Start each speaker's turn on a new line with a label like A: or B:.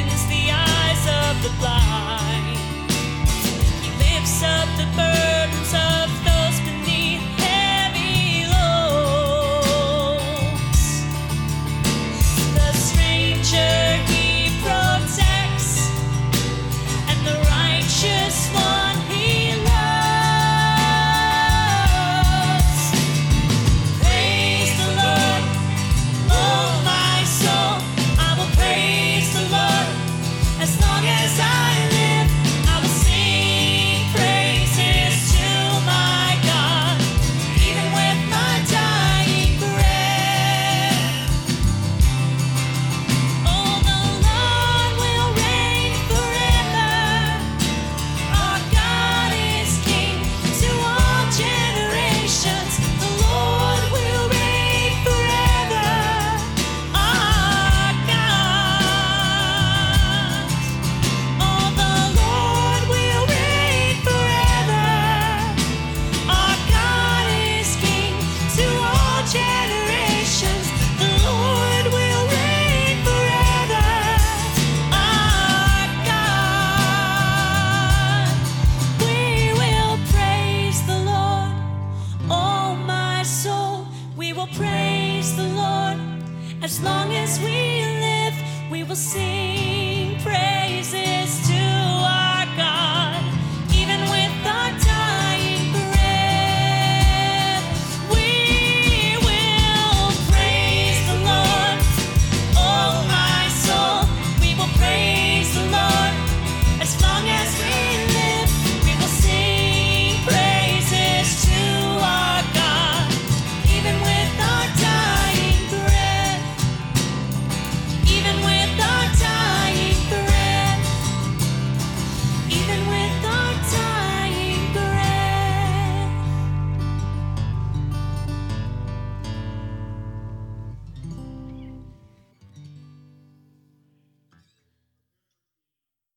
A: opens the eyes of the blind. As long as we live, we will sing.